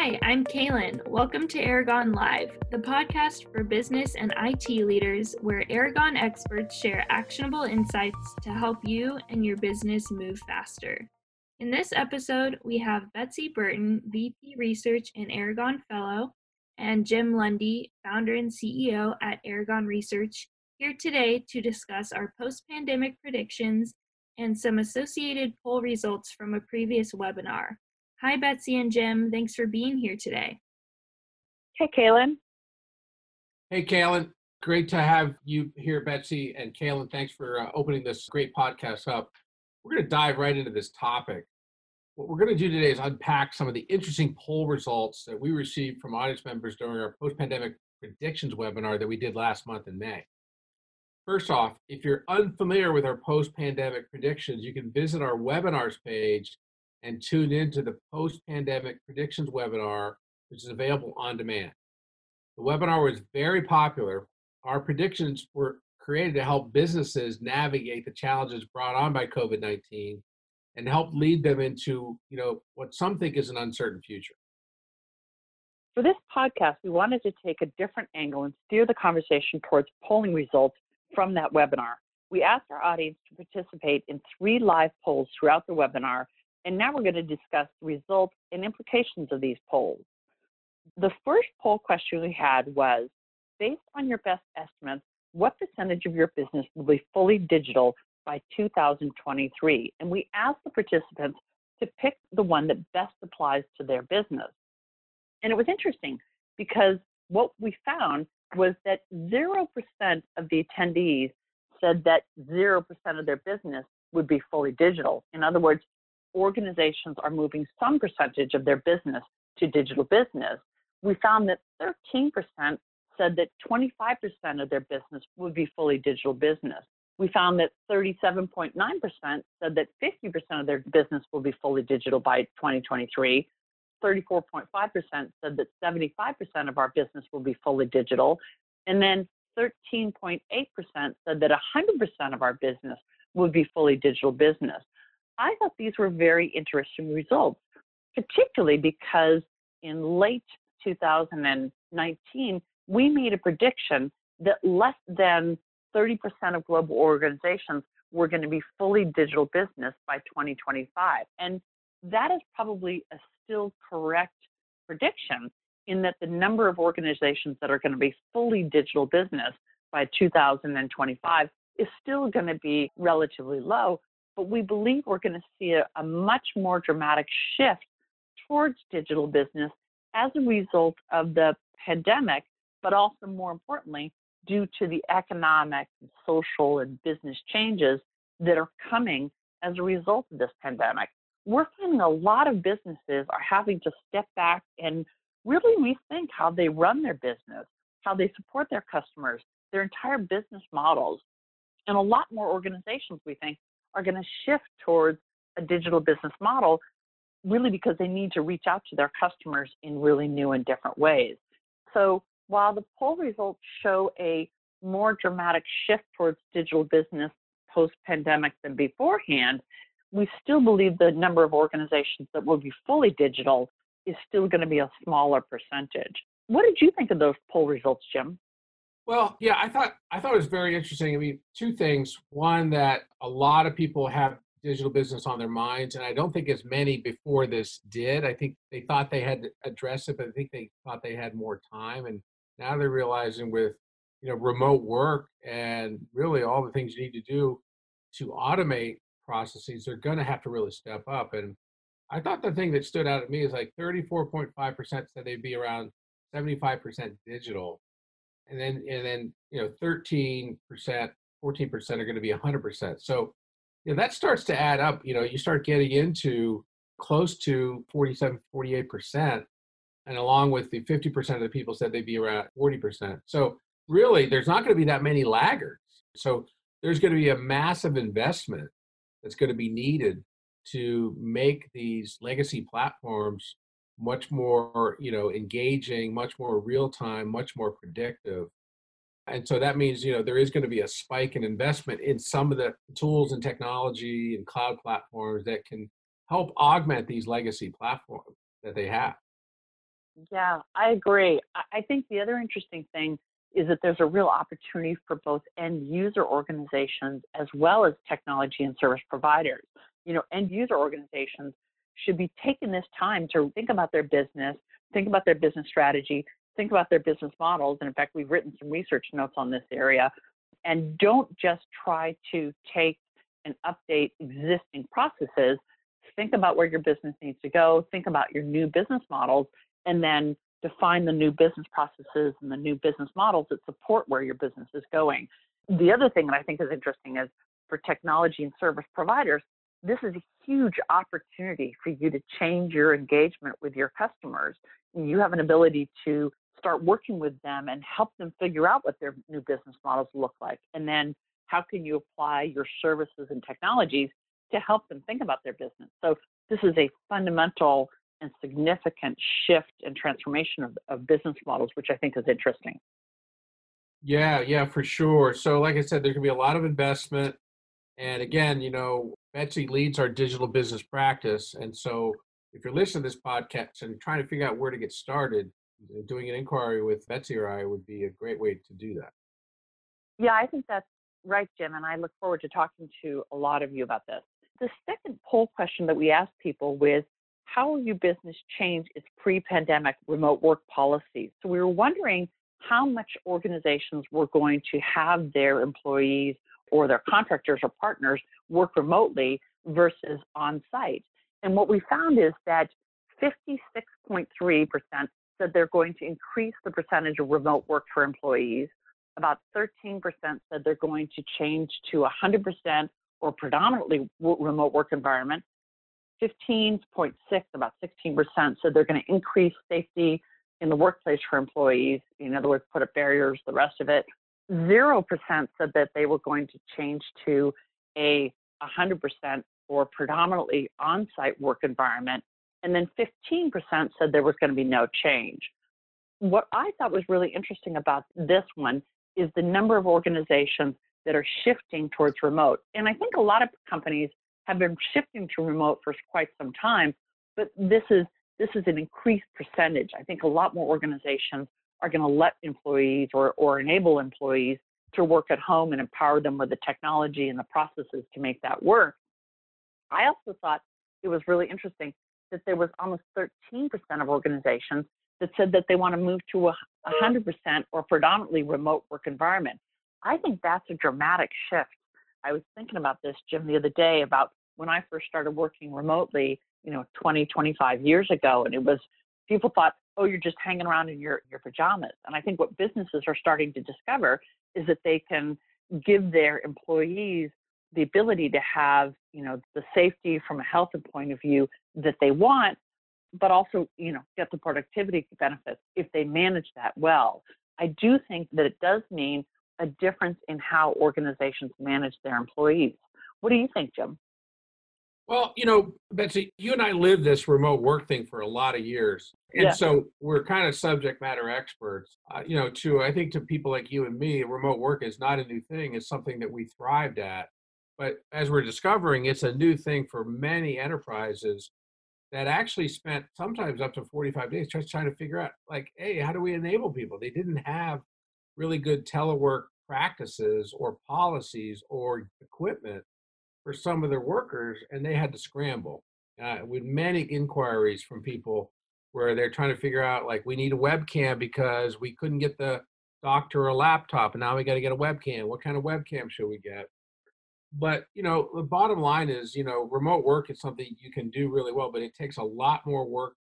Hi, I'm Kaylin. Welcome to Aragon Live, the podcast for business and IT leaders where Aragon experts share actionable insights to help you and your business move faster. In this episode, we have Betsy Burton, VP Research and Aragon Fellow, and Jim Lundy, founder and CEO at Aragon Research, here today to discuss our post pandemic predictions and some associated poll results from a previous webinar. Hi, Betsy and Jim. Thanks for being here today. Hey, Kaylin. Hey, Kaylin. Great to have you here, Betsy. And Kaylin, thanks for uh, opening this great podcast up. We're going to dive right into this topic. What we're going to do today is unpack some of the interesting poll results that we received from audience members during our post pandemic predictions webinar that we did last month in May. First off, if you're unfamiliar with our post pandemic predictions, you can visit our webinars page and tune into the post pandemic predictions webinar, which is available on demand. The webinar was very popular. Our predictions were created to help businesses navigate the challenges brought on by COVID 19 and help lead them into you know what some think is an uncertain future. For this podcast, we wanted to take a different angle and steer the conversation towards polling results from that webinar. We asked our audience to participate in three live polls throughout the webinar and now we're going to discuss the results and implications of these polls. The first poll question we had was, based on your best estimates, what percentage of your business will be fully digital by 2023? And we asked the participants to pick the one that best applies to their business. And it was interesting because what we found was that 0% of the attendees said that 0% of their business would be fully digital. In other words, organizations are moving some percentage of their business to digital business, we found that 13% said that 25% of their business would be fully digital business. We found that 37.9% said that 50% of their business will be fully digital by 2023. 34.5% said that 75% of our business will be fully digital. And then 13.8% said that 100% of our business would be fully digital business. I thought these were very interesting results, particularly because in late 2019, we made a prediction that less than 30% of global organizations were going to be fully digital business by 2025. And that is probably a still correct prediction in that the number of organizations that are going to be fully digital business by 2025 is still going to be relatively low, but we believe we're going to see a, a much more dramatic shift towards digital business as a result of the pandemic, but also more importantly, due to the economic, social, and business changes that are coming as a result of this pandemic. We're finding a lot of businesses are having to step back and really rethink how they run their business, how they support their customers, their entire business models. And a lot more organizations, we think, are going to shift towards a digital business model really because they need to reach out to their customers in really new and different ways. So while the poll results show a more dramatic shift towards digital business post pandemic than beforehand, we still believe the number of organizations that will be fully digital is still going to be a smaller percentage. What did you think of those poll results, Jim? Well, yeah, I thought I thought it was very interesting. I mean, two things. One, that a lot of people have digital business on their minds, and I don't think as many before this did. I think they thought they had to address it, but I think they thought they had more time, and now they're realizing with you know remote work and really all the things you need to do to automate processes, they're going to have to really step up. And I thought the thing that stood out at me is like 34.5% said they'd be around 75% digital and then and then you know 13 percent 14 percent are going to be 100 percent. So you know, that starts to add up you know you start getting into close to 47 48 percent and along with the 50 percent of the people said they'd be around 40 percent. So really there's not going to be that many laggards. So there's going to be a massive investment that's going to be needed to make these legacy platforms much more you know engaging much more real time much more predictive and so that means you know there is going to be a spike in investment in some of the tools and technology and cloud platforms that can help augment these legacy platforms that they have Yeah, I agree. I think the other interesting thing is that there's a real opportunity for both end user organizations as well as technology and service providers. You know, end user organizations should be taking this time to think about their business, think about their business strategy, think about their business models. And in fact, we've written some research notes on this area. And don't just try to take and update existing processes. Think about where your business needs to go, think about your new business models, and then define the new business processes and the new business models that support where your business is going. The other thing that I think is interesting is for technology and service providers, this is a huge opportunity for you to change your engagement with your customers. You have an ability to start working with them and help them figure out what their new business models look like. And then how can you apply your services and technologies to help them think about their business? So this is a fundamental and significant shift and transformation of, of business models, which I think is interesting. Yeah, yeah, for sure. So, like I said, going to be a lot of investment. And again, you know, Betsy leads our digital business practice. And so, if you're listening to this podcast and trying to figure out where to get started, uh, doing an inquiry with Betsy or I would be a great way to do that. Yeah, I think that's right, Jim. And I look forward to talking to a lot of you about this. The second poll question that we asked people with how will your business change its pre-pandemic remote work policies? So we were wondering how much organizations were going to have their employees or their contractors or partners work remotely versus on site. And what we found is that 56.3% said they're going to increase the percentage of remote work for employees. About 13% said they're going to change to 100% or predominantly remote work environment. 15.6, about 16% said they're going to increase safety in the workplace for employees. In other words, put up barriers, the rest of it. 0% said that they were going to change to a 100% or predominantly on site work environment. And then 15% said there was going to be no change. What I thought was really interesting about this one is the number of organizations that are shifting towards remote. And I think a lot of companies have been shifting to remote for quite some time, but this is this is an increased percentage. I think a lot more organizations are going to let employees or, or enable employees to work at home and empower them with the technology and the processes to make that work. I also thought it was really interesting that there was almost 13% of organizations that said that they want to move to a 100% or predominantly remote work environment. I think that's a dramatic shift. I was thinking about this, Jim, the other day about when I first started working remotely, you know, 20, 25 years ago, and it was people thought, oh, you're just hanging around in your, your pajamas. And I think what businesses are starting to discover is that they can give their employees the ability to have, you know, the safety from a health point of view that they want, but also, you know, get the productivity benefits if they manage that well. I do think that it does mean a difference in how organizations manage their employees. What do you think, Jim? Well, you know, Betsy, you and I lived this remote work thing for a lot of years. And yeah. so we're kind of subject matter experts. Uh, you know, to I think to people like you and me, remote work is not a new thing. It's something that we thrived at. But as we're discovering, it's a new thing for many enterprises that actually spent sometimes up to 45 days just trying to figure out, like, hey, how do we enable people? They didn't have really good telework practices or policies or equipment for some of their workers, and they had to scramble. Uh, with many inquiries from people where they're trying to figure out, like, we need a webcam because we couldn't get the doctor a laptop, and now we got to get a webcam. What kind of webcam should we get? But you know, the bottom line is, you know, remote work is something you can do really well, but it takes a lot more work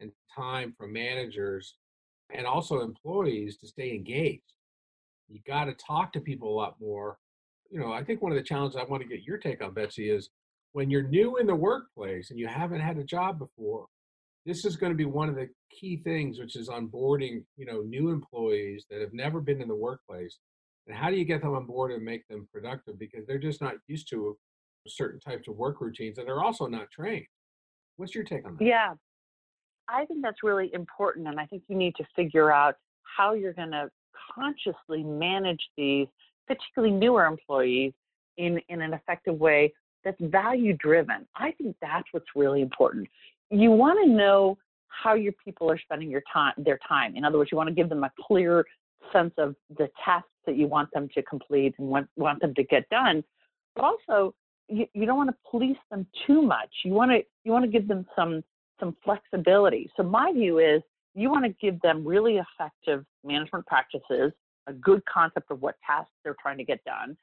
and time from managers and also employees to stay engaged. You got to talk to people a lot more you know, I think one of the challenges I want to get your take on, Betsy, is when you're new in the workplace and you haven't had a job before, this is going to be one of the key things, which is onboarding, you know, new employees that have never been in the workplace. And how do you get them on board and make them productive? Because they're just not used to certain types of work routines and they're also not trained. What's your take on that? Yeah, I think that's really important. And I think you need to figure out how you're going to consciously manage these particularly newer employees, in, in an effective way that's value driven. I think that's what's really important. You want to know how your people are spending your time their time. In other words, you want to give them a clear sense of the tasks that you want them to complete and want, want them to get done. But also you, you don't want to police them too much. You want to you want to give them some some flexibility. So my view is you want to give them really effective management practices, a good concept of what tasks they're trying to get done,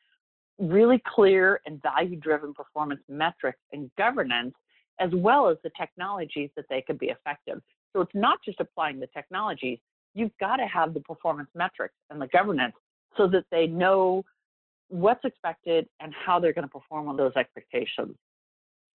really clear and value driven performance metrics and governance, as well as the technologies that they can be effective. So it's not just applying the technologies, you've got to have the performance metrics and the governance so that they know what's expected and how they're going to perform on those expectations.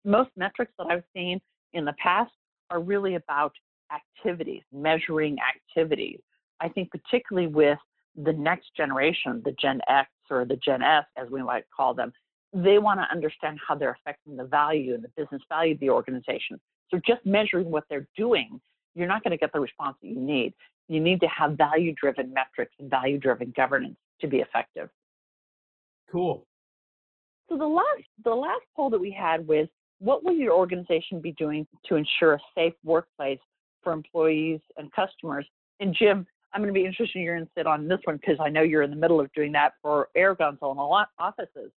Most metrics that I've seen in the past are really about activities, measuring activities. I think particularly with the next generation, the Gen X or the Gen S, as we might call them, they want to understand how they're affecting the value and the business value of the organization. So just measuring what they're doing, you're not going to get the response that you need. You need to have value driven metrics and value driven governance to be effective. Cool. So the last the last poll that we had was what will your organization be doing to ensure a safe workplace for employees and customers? And Jim, I'm going to be interested in your insight on this one because I know you're in the middle of doing that for Aragon's own offices.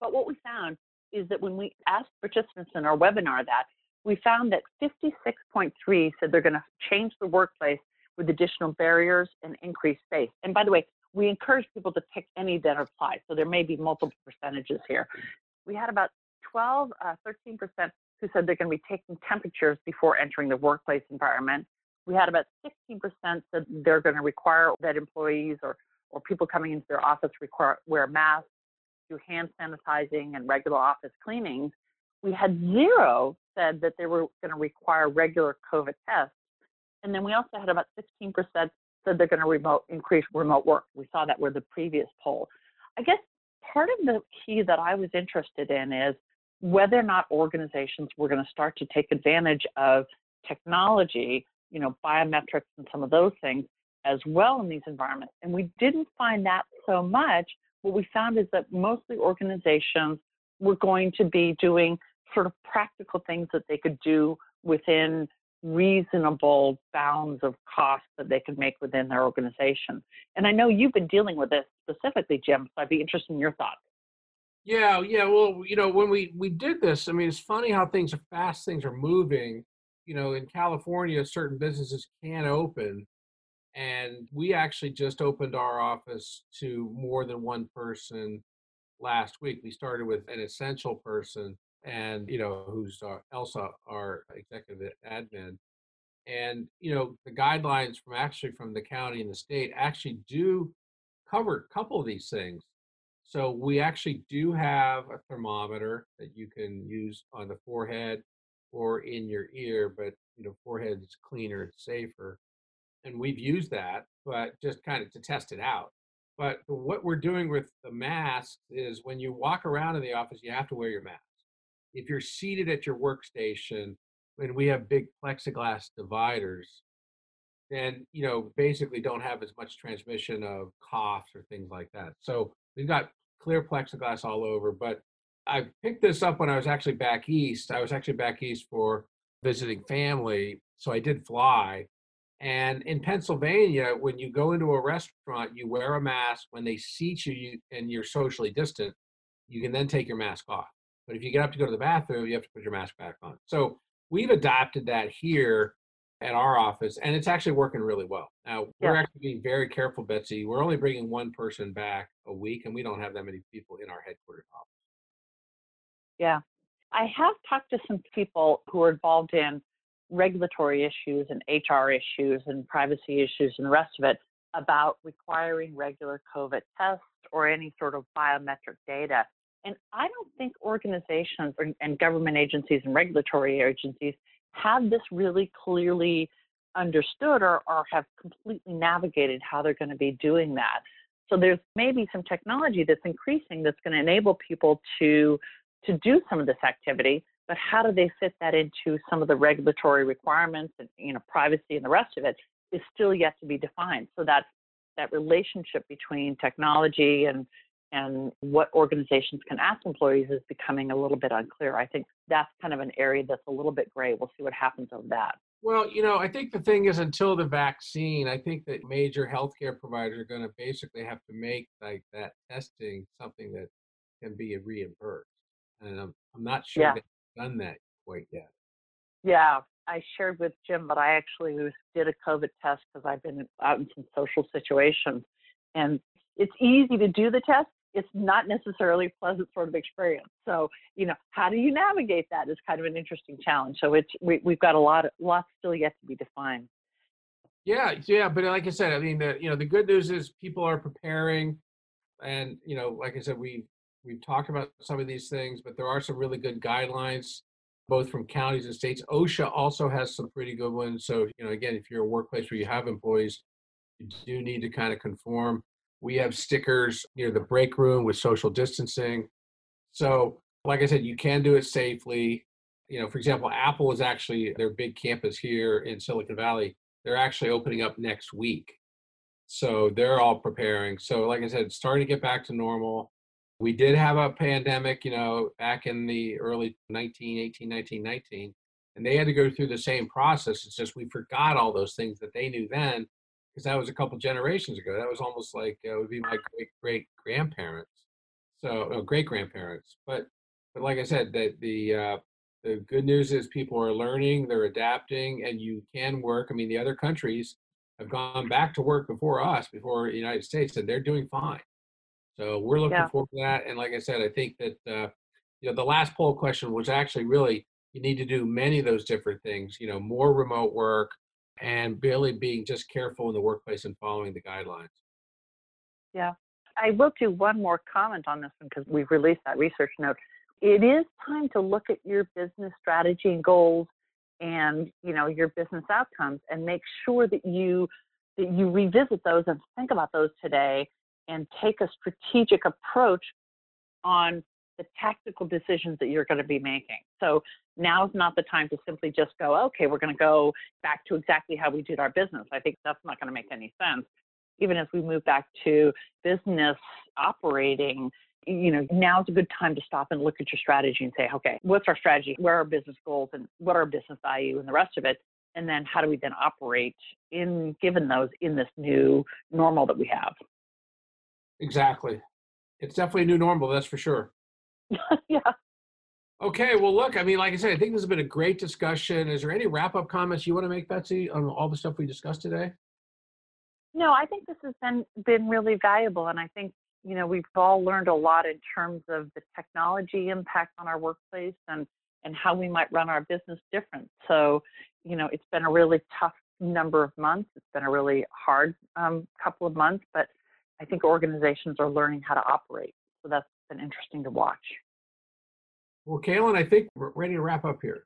But what we found is that when we asked participants in our webinar that, we found that 56.3 said they're going to change the workplace with additional barriers and increased space. And by the way, we encourage people to pick any that apply. So there may be multiple percentages here. We had about 12, uh, 13% who said they're going to be taking temperatures before entering the workplace environment. We had about 16% said they're going to require that employees or, or people coming into their office require wear masks, do hand sanitizing and regular office cleanings. We had zero said that they were going to require regular COVID tests. And then we also had about 16% said they're going to remote increase remote work. We saw that with the previous poll. I guess part of the key that I was interested in is whether or not organizations were going to start to take advantage of technology, you know, biometrics and some of those things as well in these environments. And we didn't find that so much. What we found is that mostly organizations were going to be doing sort of practical things that they could do within reasonable bounds of cost that they could make within their organization. And I know you've been dealing with this specifically, Jim, so I'd be interested in your thoughts. Yeah, yeah. Well, you know, when we we did this, I mean, it's funny how things are fast, things are moving. You know, in California, certain businesses can open, and we actually just opened our office to more than one person last week. We started with an essential person, and you know who's uh, Elsa, our executive admin, and you know the guidelines from actually from the county and the state actually do cover a couple of these things. So we actually do have a thermometer that you can use on the forehead or in your ear, but you know forehead is cleaner, it's safer, and we've used that, but just kind of to test it out. But what we're doing with the masks is when you walk around in the office, you have to wear your mask if you're seated at your workstation and we have big plexiglass dividers, then you know basically don't have as much transmission of coughs or things like that. So we've got clear plexiglass all over. But I picked this up when I was actually back east. I was actually back east for visiting family, so I did fly. And in Pennsylvania, when you go into a restaurant, you wear a mask. When they seat you, you and you're socially distant, you can then take your mask off. But if you get up to go to the bathroom, you have to put your mask back on. So we've adopted that here at our office, and it's actually working really well. Now we're yeah. actually being very careful, Betsy. We're only bringing one person back a week, and we don't have that many people in our headquarters office. Yeah, I have talked to some people who are involved in regulatory issues and HR issues and privacy issues and the rest of it about requiring regular COVID tests or any sort of biometric data. And I don't think organizations and government agencies and regulatory agencies have this really clearly understood or, or have completely navigated how they're going to be doing that. So there's maybe some technology that's increasing that's going to enable people to to do some of this activity, but how do they fit that into some of the regulatory requirements and you know privacy and the rest of it is still yet to be defined. So that that relationship between technology and and what organizations can ask employees is becoming a little bit unclear. I think that's kind of an area that's a little bit gray. We'll see what happens on that. Well, you know, I think the thing is until the vaccine, I think that major healthcare providers are going to basically have to make like that testing something that can be reimbursed. And I'm, I'm not sure Yeah. they've done that quite yet. Yeah, I shared with Jim, but I actually did a COVID test because I've been out in some social situations, and it's easy to do the test. It's not necessarily a pleasant sort of experience. So, you know, how do you navigate that is kind of an interesting challenge. So it's we, we've got a lot, lots still yet to be defined. Yeah, yeah, but like I said, I mean, the, you know, the good news is people are preparing, and you know, like I said, we we've talked about some of these things, but there are some really good guidelines, both from counties and states. OSHA also has some pretty good ones. So, you know, again, if you're a workplace where you have employees, you do need to kind of conform. We have stickers near the break room with social distancing. So, like I said, you can do it safely. You know, for example, Apple is actually their big campus here in Silicon Valley they're actually opening up next week. So they're all preparing. So, like I said, starting to get back to normal. We did have a pandemic, you know, back in the early 1918, 1919, and they had to go through the same process. It's just we forgot all those things that they knew then because that was a couple generations ago. That was almost like uh, it would be my great great grandparents, so uh, great grandparents. But but like I said, that the uh, the good news is people are learning, they're adapting, and you can work. I mean, the other countries have gone back to work before us, before the United States, and they're doing fine. So we're looking Yeah. forward to that. And like I said, I think that uh, you know the last poll question was actually really you need to do many of those different things. You know, more remote work and really being just careful in the workplace and following the guidelines. Yeah, I will do one more comment on this one because we've released that research note. It is time to look at your business strategy and goals and you know your business outcomes and make sure that you that you revisit those and think about those today and take a strategic approach on the tactical decisions that you're going to be making. So now is not the time to simply just go, okay, we're going to go back to exactly how we did our business. I think that's not going to make any sense. Even as we move back to business operating, you know, now's a good time to stop and look at your strategy and say, okay, what's our strategy? Where are our business goals and what are our business value and the rest of it? And then how do we then operate in given those in this new normal that we have? Exactly. It's definitely a new normal, that's for sure. yeah. Okay, well, look, I mean, like I said, I think this has been a great discussion. Is there any wrap up comments you want to make, Betsy, on all the stuff we discussed today? No, I think this has been been really valuable, and I think you know we've all learned a lot in terms of the technology impact on our workplace and and how we might run our business different. So, you know, it's been a really tough number of months. It's been a really hard um, couple of months, but I think organizations are learning how to operate. So that's been interesting to watch. Well, Kaylin, I think we're ready to wrap up here.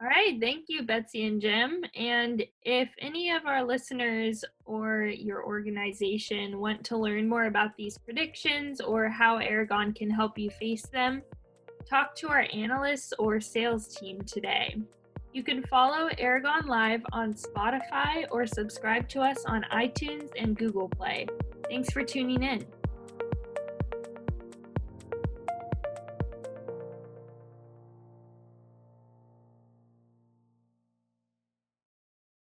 All right, thank you, Betsy and Jim. And if any of our listeners or your organization want to learn more about these predictions or how Aragon can help you face them, talk to our analysts or sales team today. You can follow Aragon Live on Spotify or subscribe to us on iTunes and Google Play. Thanks for tuning in.